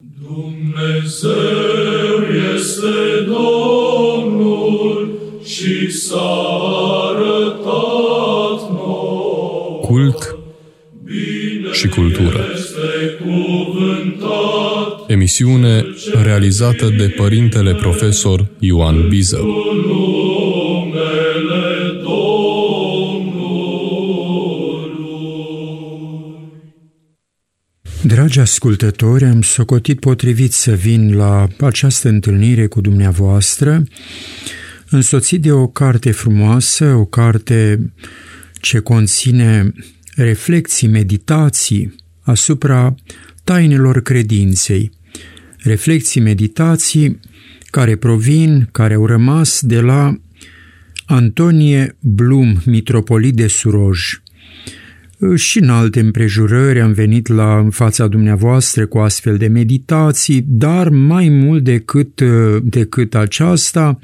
Dumnezeu este Domnul și s-a arătat nou. Cult și cultură. Este cuvântat Emisiune realizată de părintele profesor Ioan Biză. Dragi ascultători, am socotit potrivit să vin la această întâlnire cu dumneavoastră, însoțit de o carte frumoasă, o carte ce conține reflexii, meditații asupra tainelor credinței. Reflexii, meditații care provin, care au rămas de la Antonie Blum, mitropolit de Suroj. Și în alte împrejurări am venit la în fața dumneavoastră cu astfel de meditații, dar mai mult decât, decât aceasta,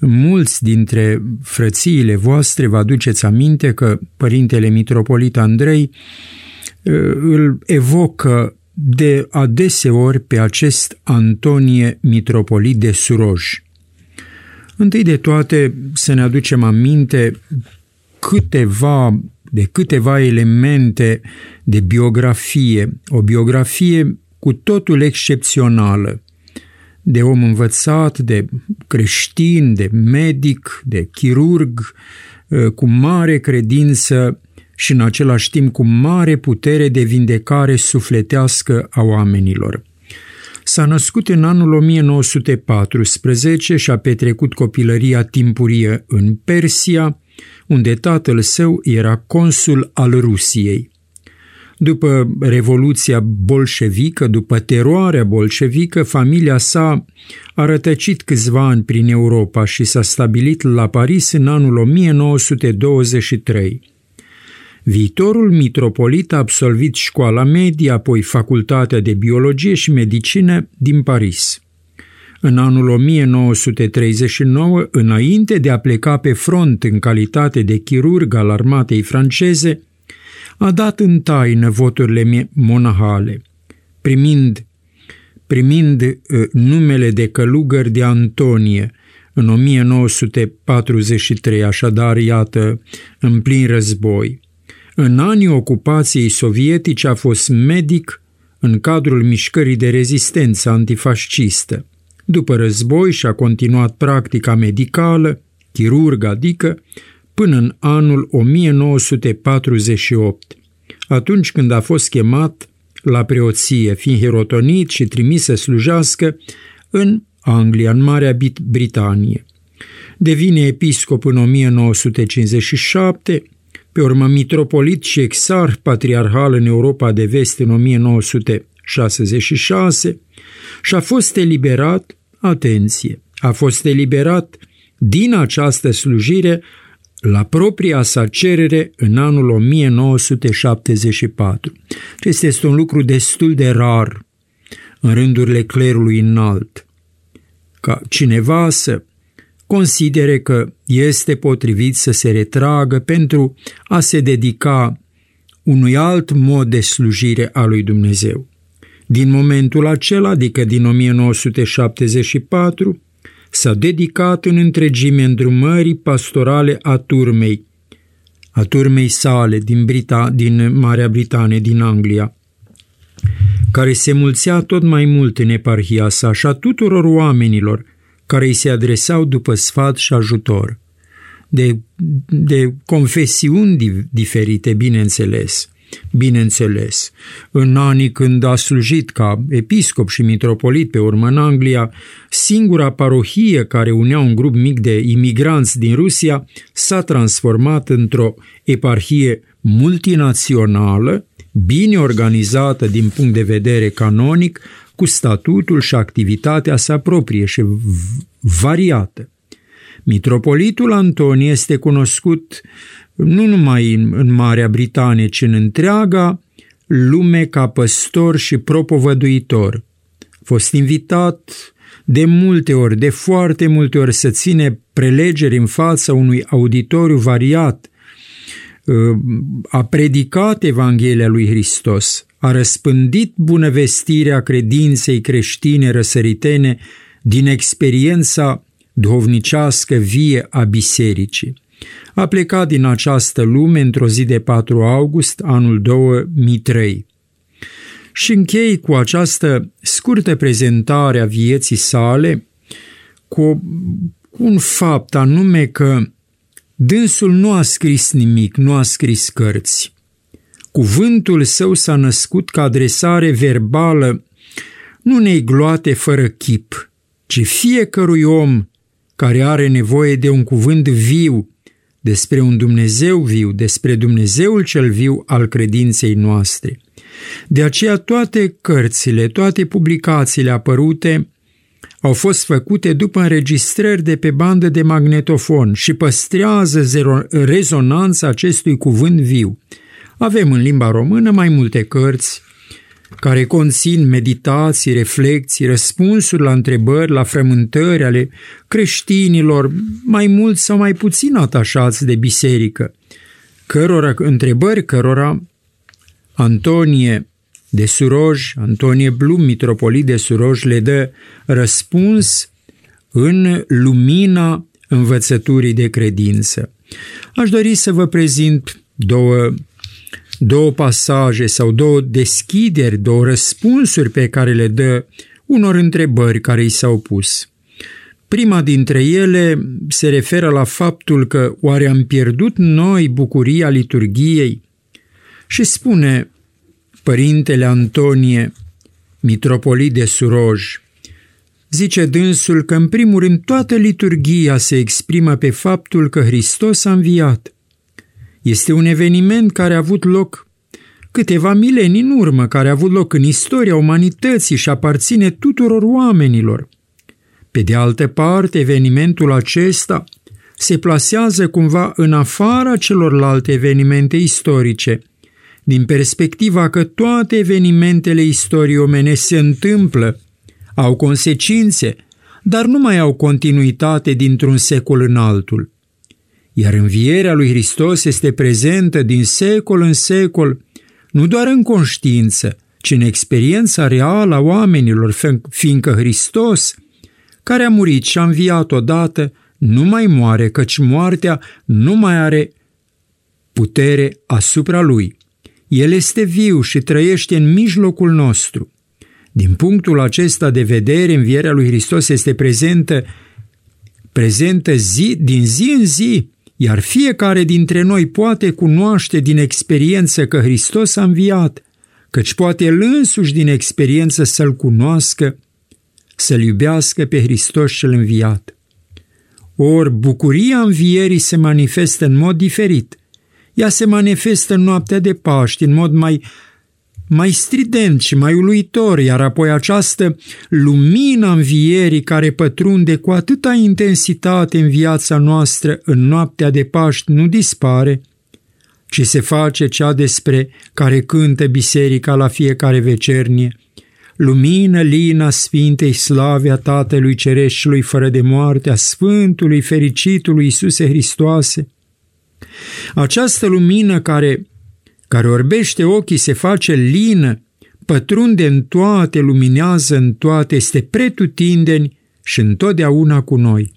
mulți dintre frățiile voastre vă aduceți aminte că Părintele Mitropolit Andrei îl evocă de adeseori pe acest Antonie Mitropolit de Suroj. Întâi de toate să ne aducem aminte câteva de câteva elemente de biografie, o biografie cu totul excepțională, de om învățat, de creștin, de medic, de chirurg, cu mare credință și în același timp cu mare putere de vindecare sufletească a oamenilor. S-a născut în anul 1914 și a petrecut copilăria timpurie în Persia, unde tatăl său era consul al Rusiei. După Revoluția bolșevică, după teroarea bolșevică, familia sa a rătăcit câțiva ani prin Europa și s-a stabilit la Paris în anul 1923. Viitorul mitropolit a absolvit școala medie, apoi facultatea de biologie și medicină din Paris. În anul 1939, înainte de a pleca pe front în calitate de chirurg al armatei franceze, a dat în taină voturile monahale, primind, primind uh, numele de călugăr de Antonie în 1943, așadar, iată, în plin război. În anii ocupației sovietice a fost medic în cadrul mișcării de rezistență antifascistă. După război și-a continuat practica medicală, chirurg adică, până în anul 1948, atunci când a fost chemat la preoție, fiind hirotonit și trimis să slujească în Anglia, în Marea Britanie. Devine episcop în 1957, pe urmă mitropolit și exarh patriarhal în Europa de Vest în 1966 și a fost eliberat, atenție, a fost eliberat din această slujire la propria sa cerere în anul 1974. Acesta este un lucru destul de rar în rândurile clerului înalt, ca cineva să considere că este potrivit să se retragă pentru a se dedica unui alt mod de slujire a lui Dumnezeu. Din momentul acela, adică din 1974, s-a dedicat în întregime îndrumării pastorale a turmei, a turmei sale din, Brita, din Marea Britanie, din Anglia, care se mulțea tot mai mult în eparhia sa și a tuturor oamenilor care îi se adresau după sfat și ajutor, de, de confesiuni diferite, bineînțeles. Bineînțeles, în anii când a slujit ca episcop și mitropolit pe urmă în Anglia, singura parohie care unea un grup mic de imigranți din Rusia s-a transformat într-o eparhie multinațională, bine organizată din punct de vedere canonic, cu statutul și activitatea sa proprie și variată. Mitropolitul Antonie este cunoscut nu numai în, în Marea Britanie, ci în întreaga lume ca păstor și propovăduitor. A fost invitat de multe ori, de foarte multe ori, să ține prelegeri în fața unui auditoriu variat. A predicat Evanghelia lui Hristos, a răspândit bunăvestirea credinței creștine răsăritene din experiența duhovnicească vie a bisericii. A plecat din această lume într-o zi de 4 august anul 2003. Și închei cu această scurtă prezentare a vieții sale cu un fapt anume că dânsul nu a scris nimic, nu a scris cărți. Cuvântul său s-a născut ca adresare verbală, nu unei gloate fără chip, ci fiecărui om care are nevoie de un cuvânt viu despre un Dumnezeu viu, despre Dumnezeul cel viu al credinței noastre. De aceea toate cărțile, toate publicațiile apărute au fost făcute după înregistrări de pe bandă de magnetofon și păstrează rezonanța acestui cuvânt viu. Avem în limba română mai multe cărți care conțin meditații, reflexii, răspunsuri la întrebări, la frământări ale creștinilor, mai mult sau mai puțin atașați de biserică, cărora întrebări cărora Antonie de Suroj, Antonie Blum, mitropolit de Suroj, le dă răspuns în lumina învățăturii de credință. Aș dori să vă prezint două, două pasaje sau două deschideri, două răspunsuri pe care le dă unor întrebări care i s-au pus. Prima dintre ele se referă la faptul că oare am pierdut noi bucuria liturgiei și spune Părintele Antonie, mitropolit de Suroj, zice dânsul că în primul rând toată liturgia se exprimă pe faptul că Hristos a înviat. Este un eveniment care a avut loc câteva milenii în urmă, care a avut loc în istoria umanității și aparține tuturor oamenilor. Pe de altă parte, evenimentul acesta se plasează cumva în afara celorlalte evenimente istorice – din perspectiva că toate evenimentele istoriei omene se întâmplă, au consecințe, dar nu mai au continuitate dintr-un secol în altul. Iar învierea lui Hristos este prezentă din secol în secol, nu doar în conștiință, ci în experiența reală a oamenilor, fiindcă Hristos, care a murit și a înviat odată, nu mai moare, căci moartea nu mai are putere asupra lui. El este viu și trăiește în mijlocul nostru. Din punctul acesta de vedere, învierea lui Hristos este prezentă, prezentă zi, din zi în zi, iar fiecare dintre noi poate cunoaște din experiență că Hristos a înviat, căci poate el însuși din experiență să-L cunoască, să-L iubească pe Hristos cel înviat. Or, bucuria învierii se manifestă în mod diferit – ea se manifestă în noaptea de Paști în mod mai, mai strident și mai uluitor, iar apoi această lumină învierii care pătrunde cu atâta intensitate în viața noastră în noaptea de Paști nu dispare, ci se face cea despre care cântă biserica la fiecare vecernie, lumină lina Sfintei slave a Tatălui Cereșului fără de moarte, a Sfântului Fericitului Iisuse Hristoase, această lumină care, care orbește ochii se face lină, pătrunde în toate, luminează în toate, este pretutindeni și întotdeauna cu noi.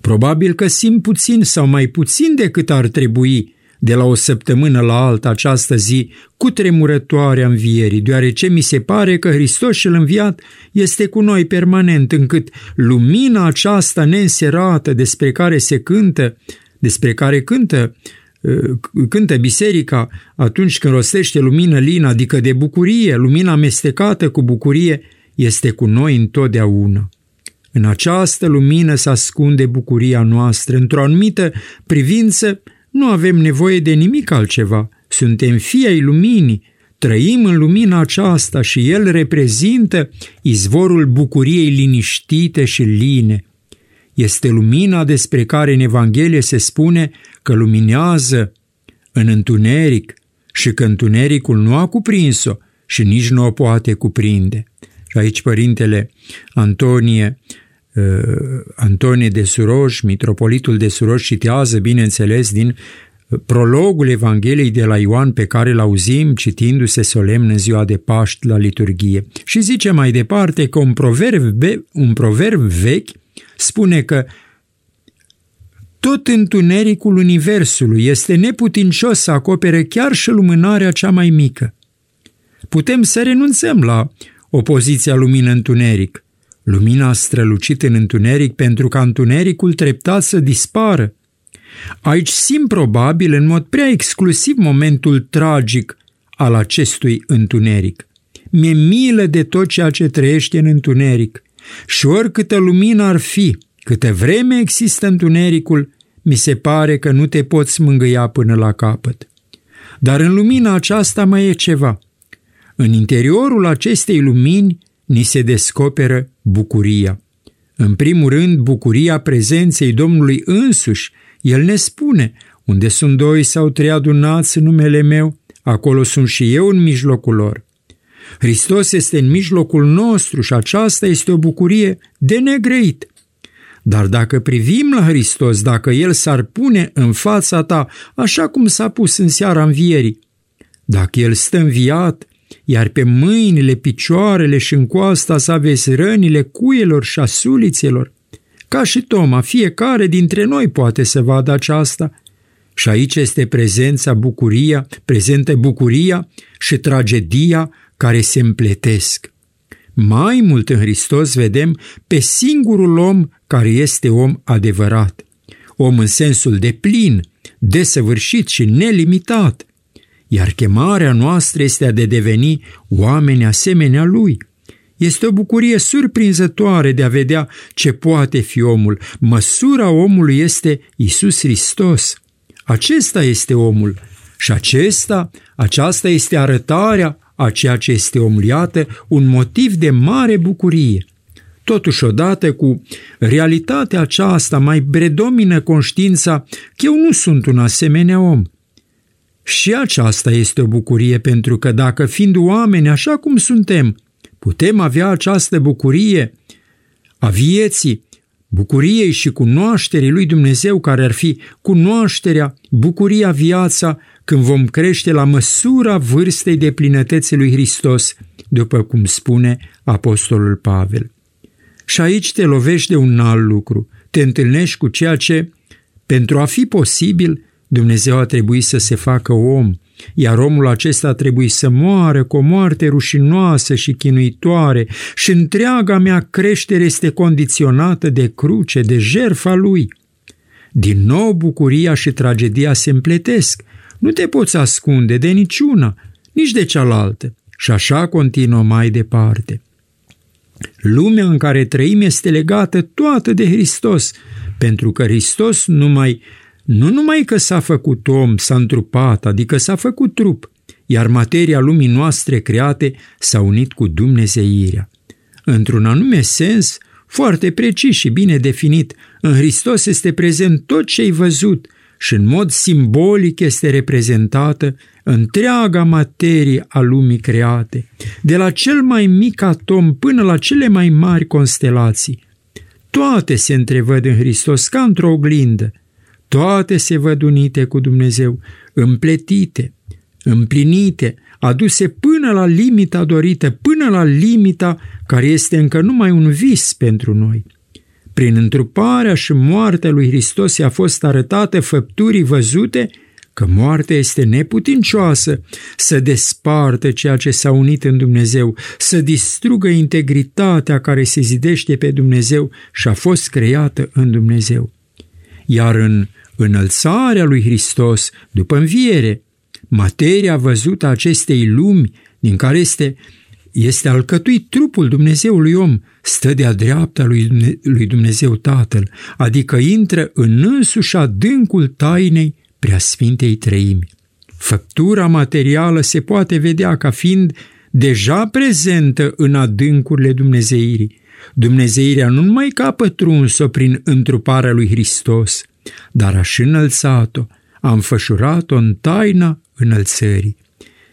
Probabil că simt puțin sau mai puțin decât ar trebui de la o săptămână la alta această zi cu tremurătoarea învierii, deoarece mi se pare că Hristos cel înviat este cu noi permanent, încât lumina aceasta neînserată despre care se cântă despre care cântă uh, cântă biserica atunci când rostește lumină lină, adică de bucurie, lumina amestecată cu bucurie, este cu noi întotdeauna. În această lumină se ascunde bucuria noastră. Într-o anumită privință nu avem nevoie de nimic altceva. Suntem fii ai luminii, trăim în lumina aceasta și El reprezintă izvorul bucuriei liniștite și line. Este lumina despre care în Evanghelie se spune că luminează în întuneric și că întunericul nu a cuprins-o și nici nu o poate cuprinde. Și aici părintele Antonie, uh, Antonie de Suroj, mitropolitul de Suroj, citează, bineînțeles, din prologul Evangheliei de la Ioan pe care îl auzim citindu-se solemn în ziua de Paști la liturghie. Și zice mai departe că un proverb, un proverb vechi spune că tot întunericul universului este neputincios să acopere chiar și lumânarea cea mai mică. Putem să renunțăm la opoziția lumină-întuneric. Lumina a strălucit în întuneric pentru ca întunericul treptat să dispară. Aici simt probabil în mod prea exclusiv momentul tragic al acestui întuneric. Mi-e milă de tot ceea ce trăiește în întuneric și oricâtă lumină ar fi, câte vreme există întunericul, mi se pare că nu te poți mângâia până la capăt. Dar în lumina aceasta mai e ceva. În interiorul acestei lumini ni se descoperă bucuria. În primul rând, bucuria prezenței Domnului însuși. El ne spune, unde sunt doi sau trei adunați în numele meu, acolo sunt și eu în mijlocul lor. Hristos este în mijlocul nostru și aceasta este o bucurie de negreit. Dar dacă privim la Hristos, dacă El s-ar pune în fața ta, așa cum s-a pus în seara învierii, dacă El stă înviat, iar pe mâinile, picioarele și în coasta sa vezi rănile cuielor și a sulițelor, ca și Toma, fiecare dintre noi poate să vadă aceasta. Și aici este prezența bucuria, prezentă bucuria și tragedia care se împletesc. Mai mult în Hristos vedem pe singurul om care este om adevărat, om în sensul de plin, desăvârșit și nelimitat, iar chemarea noastră este a de deveni oameni asemenea lui. Este o bucurie surprinzătoare de a vedea ce poate fi omul. Măsura omului este Isus Hristos. Acesta este omul și acesta, aceasta este arătarea a ceea ce este omul. Iată, un motiv de mare bucurie. Totuși, odată cu realitatea aceasta mai predomină conștiința că eu nu sunt un asemenea om. Și aceasta este o bucurie pentru că dacă fiind oameni așa cum suntem, putem avea această bucurie a vieții, bucuriei și cunoașterii lui Dumnezeu, care ar fi cunoașterea, bucuria, viața, când vom crește la măsura vârstei de plinătății lui Hristos, după cum spune Apostolul Pavel. Și aici te lovești de un alt lucru, te întâlnești cu ceea ce, pentru a fi posibil, Dumnezeu a trebuit să se facă om, iar omul acesta a trebuit să moară cu o moarte rușinoasă și chinuitoare și întreaga mea creștere este condiționată de cruce, de jerfa lui. Din nou bucuria și tragedia se împletesc. Nu te poți ascunde de niciuna, nici de cealaltă. Și așa continuă mai departe. Lumea în care trăim este legată toată de Hristos, pentru că Hristos numai nu numai că s-a făcut om, s-a întrupat, adică s-a făcut trup, iar materia lumii noastre create s-a unit cu Dumnezeirea. Într-un anume sens, foarte precis și bine definit, în Hristos este prezent tot ce ai văzut și în mod simbolic este reprezentată întreaga materie a lumii create, de la cel mai mic atom până la cele mai mari constelații. Toate se întrevăd în Hristos ca într-o oglindă, toate se văd unite cu Dumnezeu, împletite, împlinite, aduse până la limita dorită, până la limita care este încă numai un vis pentru noi. Prin întruparea și moartea lui Hristos i-a fost arătată făpturii văzute că moartea este neputincioasă să despartă ceea ce s-a unit în Dumnezeu, să distrugă integritatea care se zidește pe Dumnezeu și a fost creată în Dumnezeu. Iar în înălțarea lui Hristos după înviere, materia văzută a acestei lumi din care este, este alcătuit trupul Dumnezeului om, stă de-a dreapta lui Dumnezeu Tatăl, adică intră în însuși adâncul tainei preasfintei treimi. Făptura materială se poate vedea ca fiind deja prezentă în adâncurile Dumnezeirii. Dumnezeirea nu numai că a pătruns-o prin întruparea lui Hristos, dar a și înălțat-o, a înfășurat-o în taina înălțării.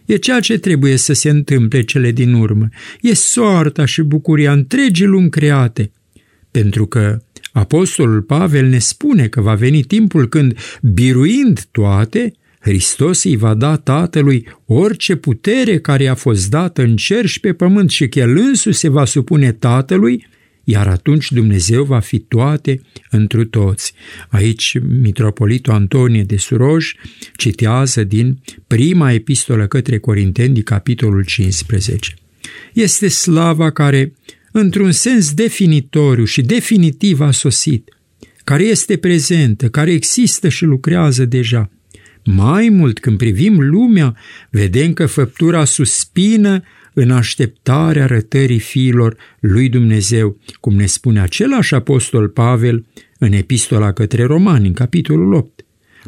E ceea ce trebuie să se întâmple cele din urmă. E soarta și bucuria întregii lumi create, pentru că Apostolul Pavel ne spune că va veni timpul când, biruind toate, Hristos îi va da Tatălui orice putere care a fost dată în cer și pe pământ și că El însuși se va supune Tatălui, iar atunci Dumnezeu va fi toate întru toți. Aici mitropolitul Antonie de Suroj citează din prima epistolă către Corinteni, din capitolul 15. Este slava care, într-un sens definitoriu și definitiv a sosit, care este prezentă, care există și lucrează deja. Mai mult, când privim lumea, vedem că făptura suspină în așteptarea arătării fiilor lui Dumnezeu, cum ne spune același apostol Pavel în epistola către romani, în capitolul 8.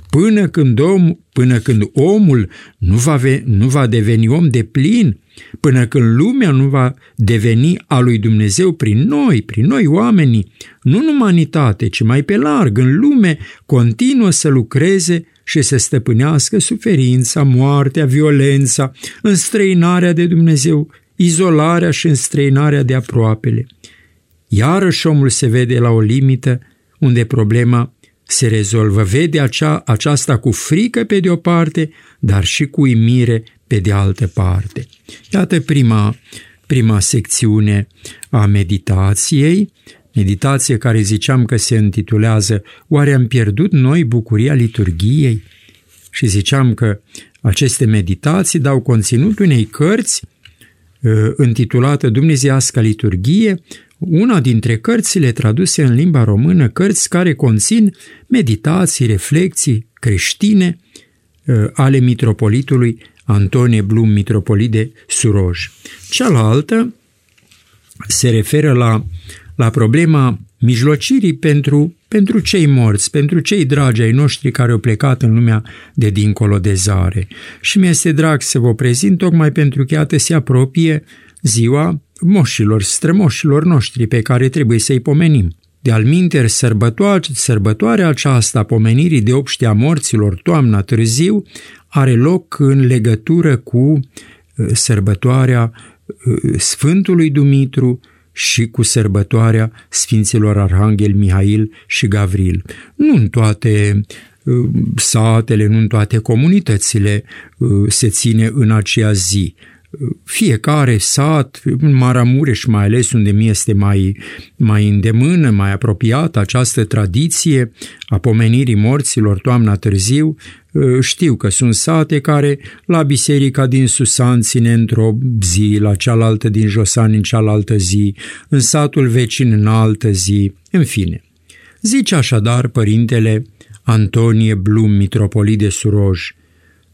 Până când, om, până când omul nu va, ve, nu va deveni om de plin, până când lumea nu va deveni a lui Dumnezeu prin noi, prin noi oamenii, nu în umanitate, ci mai pe larg, în lume, continuă să lucreze și să stăpânească suferința, moartea, violența, înstrăinarea de Dumnezeu, izolarea și înstrăinarea de aproapele. Iarăși omul se vede la o limită unde problema se rezolvă. Vede acea, aceasta cu frică pe de o parte, dar și cu imire pe de altă parte. Iată prima, prima secțiune a meditației, meditație care ziceam că se intitulează Oare am pierdut noi bucuria liturgiei? Și ziceam că aceste meditații dau conținut unei cărți uh, intitulată Dumnezeiasca liturghie, una dintre cărțile traduse în limba română, cărți care conțin meditații, reflexii creștine uh, ale mitropolitului Antonie Blum, mitropolit de Suroj. Cealaltă se referă la la problema mijlocirii pentru, pentru cei morți, pentru cei dragi ai noștri care au plecat în lumea de dincolo de zare. Și mi-este drag să vă prezint tocmai pentru că iată se apropie ziua moșilor, strămoșilor noștri pe care trebuie să-i pomenim. De alminter, sărbătoare, sărbătoarea aceasta pomenirii de obștea morților toamna târziu are loc în legătură cu uh, sărbătoarea uh, Sfântului Dumitru, și cu sărbătoarea Sfinților Arhanghel Mihail și Gavril. Nu în toate uh, satele, nu în toate comunitățile uh, se ține în acea zi fiecare sat, în Maramureș mai ales, unde mi este mai, mai îndemână, mai apropiată această tradiție a pomenirii morților toamna târziu, știu că sunt sate care la biserica din Susan ține într-o zi, la cealaltă din Josan în cealaltă zi, în satul vecin în altă zi, în fine. Zice așadar părintele Antonie Blum, mitropolit de Suroj,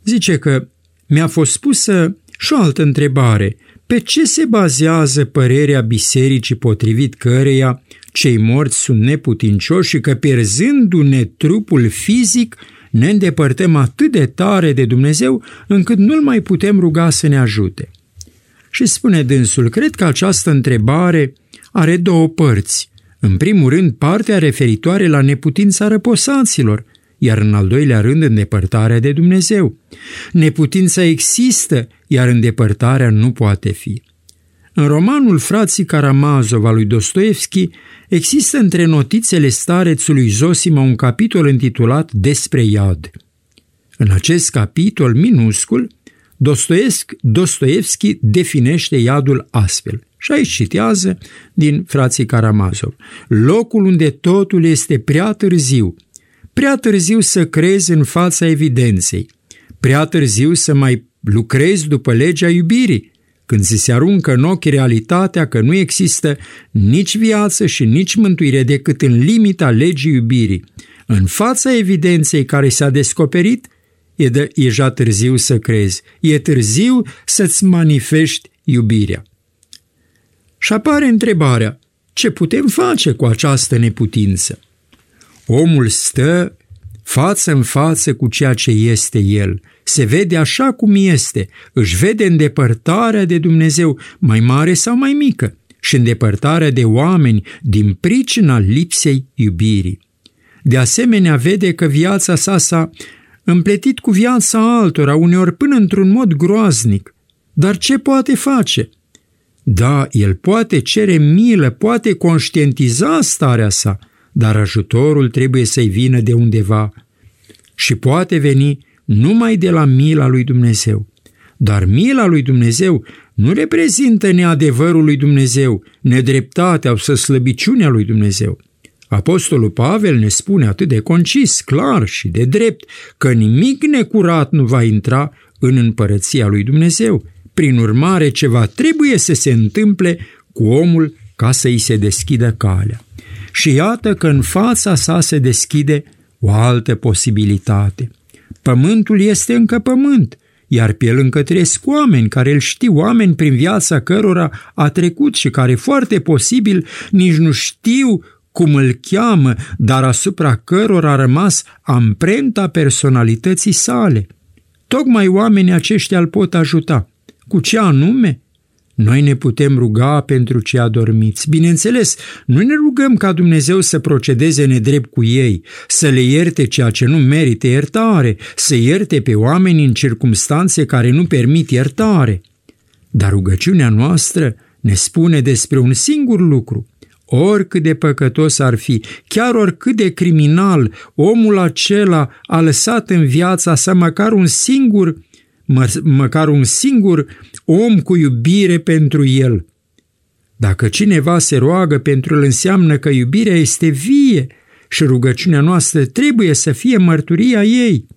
zice că mi-a fost spusă și o altă întrebare. Pe ce se bazează părerea bisericii potrivit căreia cei morți sunt neputincioși și că pierzându-ne trupul fizic, ne îndepărtăm atât de tare de Dumnezeu încât nu-L mai putem ruga să ne ajute? Și spune dânsul, cred că această întrebare are două părți. În primul rând, partea referitoare la neputința răposaților, iar în al doilea rând îndepărtarea de Dumnezeu. Neputința există, iar îndepărtarea nu poate fi. În romanul Frații Karamazov al lui Dostoevski există între notițele starețului Zosima un capitol intitulat Despre iad. În acest capitol minuscul, Dostoevski definește iadul astfel. Și aici citează din frații Karamazov. Locul unde totul este prea târziu, prea târziu să crezi în fața evidenței, prea târziu să mai lucrezi după legea iubirii, când ți se aruncă în ochi realitatea că nu există nici viață și nici mântuire decât în limita legii iubirii. În fața evidenței care s-a descoperit, e deja târziu să crezi, e târziu să-ți manifesti iubirea. Și apare întrebarea, ce putem face cu această neputință? Omul stă față în față cu ceea ce este el. Se vede așa cum este, își vede îndepărtarea de Dumnezeu, mai mare sau mai mică, și îndepărtarea de oameni din pricina lipsei iubirii. De asemenea, vede că viața sa s-a împletit cu viața altora, uneori până într-un mod groaznic. Dar ce poate face? Da, el poate cere milă, poate conștientiza starea sa, dar ajutorul trebuie să-i vină de undeva și poate veni numai de la mila lui Dumnezeu. Dar mila lui Dumnezeu nu reprezintă neadevărul lui Dumnezeu, nedreptatea sau slăbiciunea lui Dumnezeu. Apostolul Pavel ne spune atât de concis, clar și de drept că nimic necurat nu va intra în împărăția lui Dumnezeu. Prin urmare, ceva trebuie să se întâmple cu omul ca să îi se deschidă calea. Și iată că în fața sa se deschide o altă posibilitate. Pământul este încă pământ, iar pe el încă trăiesc oameni care îl știu, oameni prin viața cărora a trecut și care foarte posibil nici nu știu cum îl cheamă, dar asupra cărora a rămas amprenta personalității sale. Tocmai oamenii aceștia îl pot ajuta. Cu ce anume? Noi ne putem ruga pentru cei adormiți. Bineînțeles, nu ne rugăm ca Dumnezeu să procedeze nedrept cu ei, să le ierte ceea ce nu merită iertare, să ierte pe oameni în circumstanțe care nu permit iertare. Dar rugăciunea noastră ne spune despre un singur lucru. Oricât de păcătos ar fi, chiar oricât de criminal, omul acela a lăsat în viața sa măcar un singur mă, măcar un singur om cu iubire pentru el. Dacă cineva se roagă pentru el, înseamnă că iubirea este vie și rugăciunea noastră trebuie să fie mărturia ei.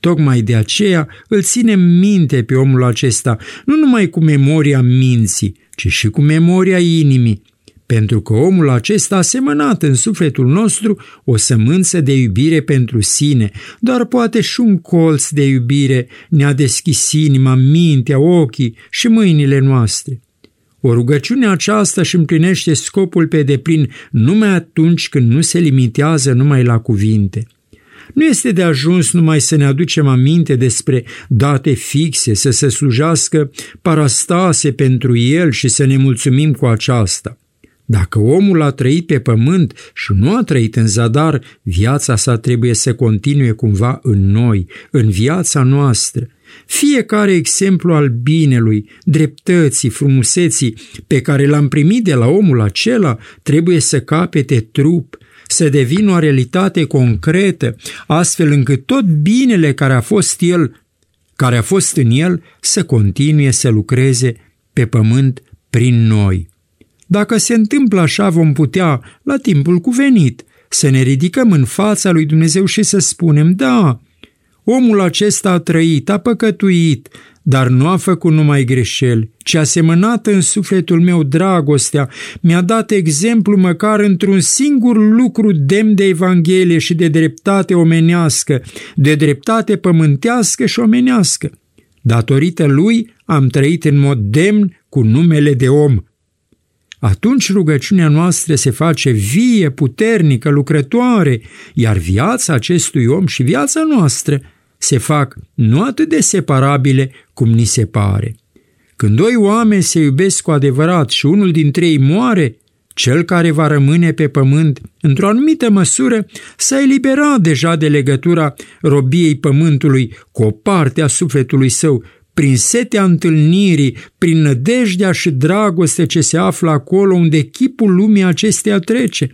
Tocmai de aceea îl ținem minte pe omul acesta, nu numai cu memoria minții, ci și cu memoria inimii, pentru că omul acesta a semănat în sufletul nostru o sămânță de iubire pentru sine, dar poate și un colț de iubire ne-a deschis inima, mintea, ochii și mâinile noastre. O rugăciune aceasta își împlinește scopul pe deplin numai atunci când nu se limitează numai la cuvinte. Nu este de ajuns numai să ne aducem aminte despre date fixe, să se slujească parastase pentru el și să ne mulțumim cu aceasta – dacă omul a trăit pe pământ și nu a trăit în zadar, viața sa trebuie să continue cumva în noi, în viața noastră. Fiecare exemplu al binelui, dreptății, frumuseții pe care l-am primit de la omul acela trebuie să capete trup, să devină o realitate concretă, astfel încât tot binele care a fost el, care a fost în el, să continue să lucreze pe pământ prin noi. Dacă se întâmplă așa, vom putea, la timpul cuvenit, să ne ridicăm în fața lui Dumnezeu și să spunem, da, omul acesta a trăit, a păcătuit, dar nu a făcut numai greșeli, ci a semănat în sufletul meu dragostea, mi-a dat exemplu măcar într-un singur lucru demn de Evanghelie și de dreptate omenească, de dreptate pământească și omenească. Datorită lui am trăit în mod demn cu numele de om, atunci rugăciunea noastră se face vie, puternică, lucrătoare, iar viața acestui om și viața noastră se fac nu atât de separabile cum ni se pare. Când doi oameni se iubesc cu adevărat și unul dintre ei moare, cel care va rămâne pe pământ, într-o anumită măsură, s-a eliberat deja de legătura robiei pământului cu o parte a sufletului său prin setea întâlnirii, prin nădejdea și dragoste ce se află acolo unde chipul lumii acesteia trece.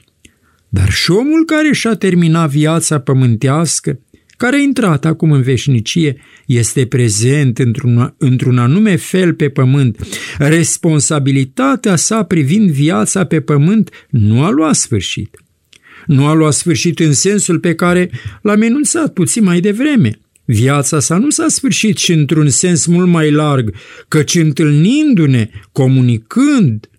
Dar și omul care și-a terminat viața pământească, care a intrat acum în veșnicie, este prezent într-un, într-un anume fel pe pământ. Responsabilitatea sa privind viața pe pământ nu a luat sfârșit. Nu a luat sfârșit în sensul pe care l-am enunțat puțin mai devreme – Viața sa nu s-a sfârșit și într-un sens mult mai larg, căci întâlnindu-ne, comunicând,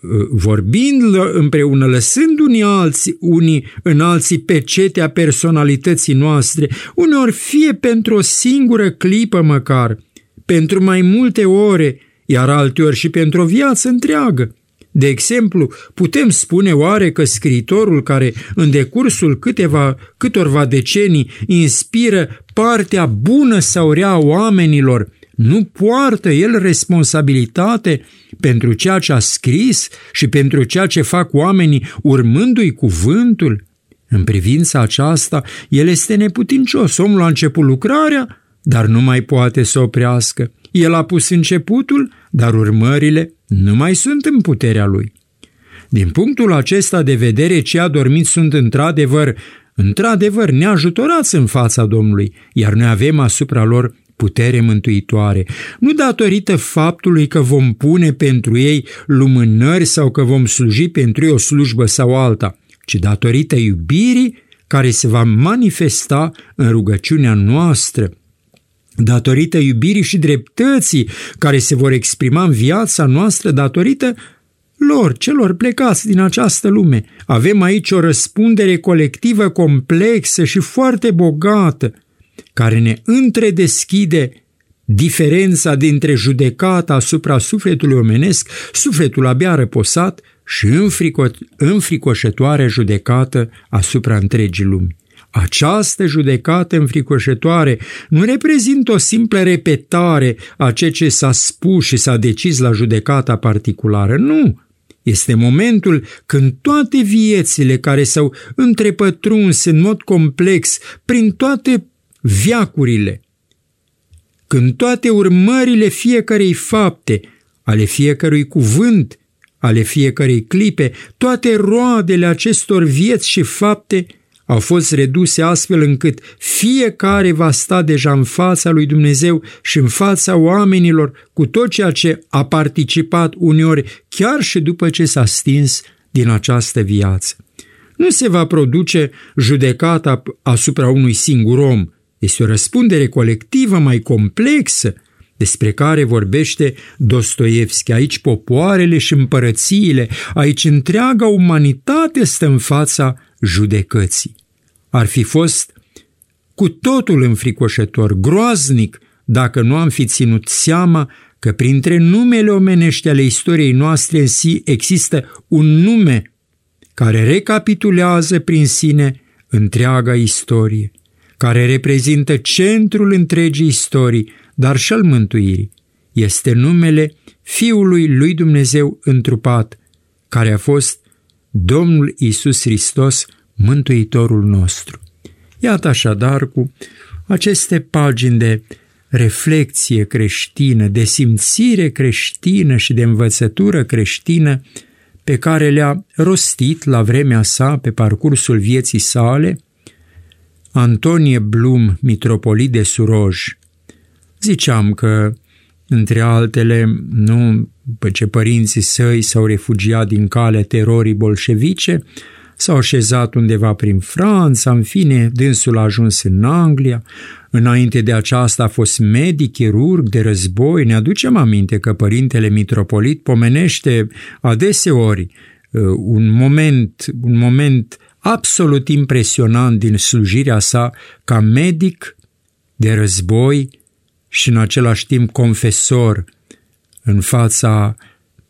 uh, vorbind împreună, lăsând unii alții, unii în alții pe cetea personalității noastre, uneori fie pentru o singură clipă măcar, pentru mai multe ore, iar alteori și pentru o viață întreagă. De exemplu, putem spune oare că scriitorul care în decursul câteva, câtorva decenii inspiră partea bună sau rea a oamenilor, nu poartă el responsabilitate pentru ceea ce a scris și pentru ceea ce fac oamenii urmându-i cuvântul? În privința aceasta, el este neputincios. Omul a început lucrarea, dar nu mai poate să oprească. El a pus începutul, dar urmările nu mai sunt în puterea lui. Din punctul acesta de vedere, cei adormiți sunt într-adevăr, într-adevăr neajutorați în fața Domnului, iar noi avem asupra lor putere mântuitoare, nu datorită faptului că vom pune pentru ei lumânări sau că vom sluji pentru ei o slujbă sau alta, ci datorită iubirii care se va manifesta în rugăciunea noastră, datorită iubirii și dreptății care se vor exprima în viața noastră datorită lor, celor plecați din această lume. Avem aici o răspundere colectivă complexă și foarte bogată, care ne întredeschide diferența dintre judecata asupra sufletului omenesc, sufletul abia răposat, și înfrico- înfricoșătoare judecată asupra întregii lumi. Această judecată înfricoșătoare nu reprezintă o simplă repetare a ceea ce s-a spus și s-a decis la judecata particulară, nu! Este momentul când toate viețile care s-au întrepătruns în mod complex prin toate viacurile, când toate urmările fiecarei fapte, ale fiecărui cuvânt, ale fiecărei clipe, toate roadele acestor vieți și fapte au fost reduse astfel încât fiecare va sta deja în fața lui Dumnezeu și în fața oamenilor cu tot ceea ce a participat uneori chiar și după ce s-a stins din această viață. Nu se va produce judecata asupra unui singur om, este o răspundere colectivă mai complexă, despre care vorbește Dostoevski. Aici popoarele și împărățiile, aici întreaga umanitate stă în fața judecății. Ar fi fost cu totul înfricoșător, groaznic, dacă nu am fi ținut seama că printre numele omenești ale istoriei noastre în si există un nume care recapitulează prin sine întreaga istorie, care reprezintă centrul întregii istorii, dar și al mântuirii. Este numele Fiului lui Dumnezeu întrupat, care a fost Domnul Isus Hristos, Mântuitorul nostru. Iată așadar cu aceste pagini de reflexie creștină, de simțire creștină și de învățătură creștină pe care le-a rostit la vremea sa pe parcursul vieții sale Antonie Blum, mitropolit de Suroj, Ziceam că, între altele, nu, pe ce părinții săi s-au refugiat din calea terorii bolșevice, s-au așezat undeva prin Franța, în fine, dânsul a ajuns în Anglia, înainte de aceasta a fost medic, chirurg de război, ne aducem aminte că părintele mitropolit pomenește adeseori uh, un moment, un moment absolut impresionant din slujirea sa ca medic de război și în același timp confesor în fața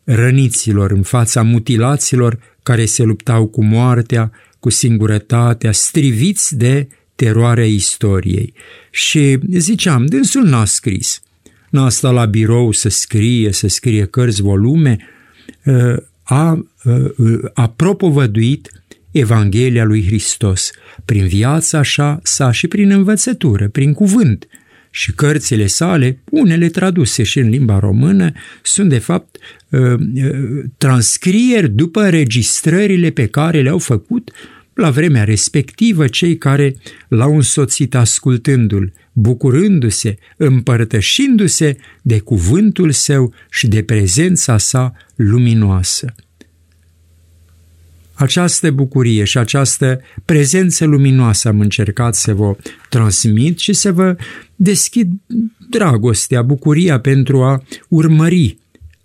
răniților, în fața mutilaților care se luptau cu moartea, cu singurătatea, striviți de teroarea istoriei. Și ziceam, dânsul n-a scris, n-a stat la birou să scrie, să scrie cărți, volume, a, a propovăduit Evanghelia lui Hristos, prin viața așa sa și prin învățătură, prin cuvânt, și cărțile sale, unele traduse și în limba română, sunt de fapt uh, uh, transcrieri după registrările pe care le-au făcut la vremea respectivă cei care l-au însoțit ascultându-l, bucurându-se, împărtășindu-se de cuvântul său și de prezența sa luminoasă această bucurie și această prezență luminoasă am încercat să vă transmit și să vă deschid dragostea, bucuria pentru a urmări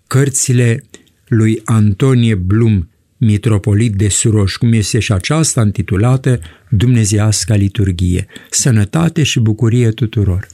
cărțile lui Antonie Blum, mitropolit de Suroș, cum este și aceasta intitulată Dumnezeiasca liturghie. Sănătate și bucurie tuturor!